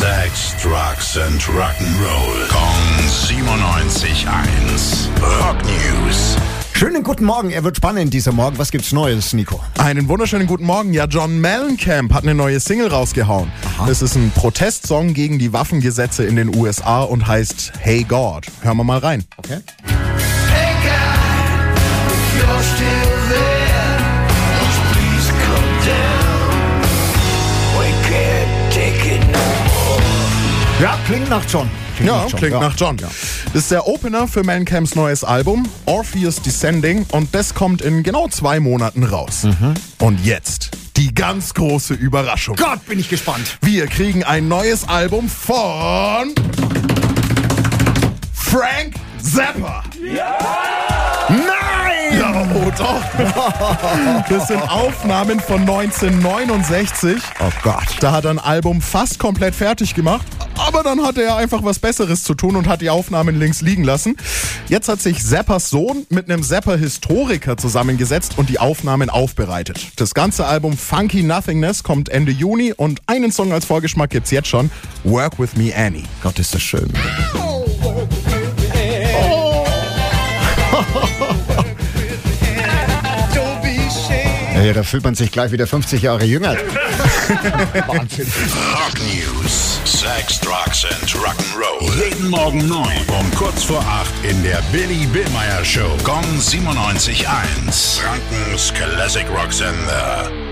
Sex, Drugs and Rock'n'Roll. Kong 97.1. Rock News. Schönen guten Morgen, er wird spannend dieser Morgen. Was gibt's Neues, Nico? Einen wunderschönen guten Morgen. Ja, John Mellencamp hat eine neue Single rausgehauen. Es ist ein Protestsong gegen die Waffengesetze in den USA und heißt Hey God. Hören wir mal rein. Okay. Klingt nach John. Ja, nach John. klingt nach John. Ja. Das ist der Opener für Mellenkamps neues Album, Orpheus Descending, und das kommt in genau zwei Monaten raus. Mhm. Und jetzt die ganz große Überraschung. Gott, bin ich gespannt. Wir kriegen ein neues Album von Frank Zappa. Nein! Ja, oh doch. Das sind Aufnahmen von 1969. Oh Gott. Da hat er ein Album fast komplett fertig gemacht, aber dann hatte er einfach was Besseres zu tun und hat die Aufnahmen links liegen lassen. Jetzt hat sich Zappas Sohn mit einem Zappa-Historiker zusammengesetzt und die Aufnahmen aufbereitet. Das ganze Album Funky Nothingness kommt Ende Juni und einen Song als Vorgeschmack gibt's jetzt schon, Work With Me Annie. Gott, ist das schön. Ja, da fühlt man sich gleich wieder 50 Jahre jünger. Wahnsinn. Rock News. Sex, Drugs and Rock'n'Roll. Jeden Morgen 9 um kurz vor 8 in der Billy Billmeyer Show. Gong 97.1. Frankens Classic Rock Sender.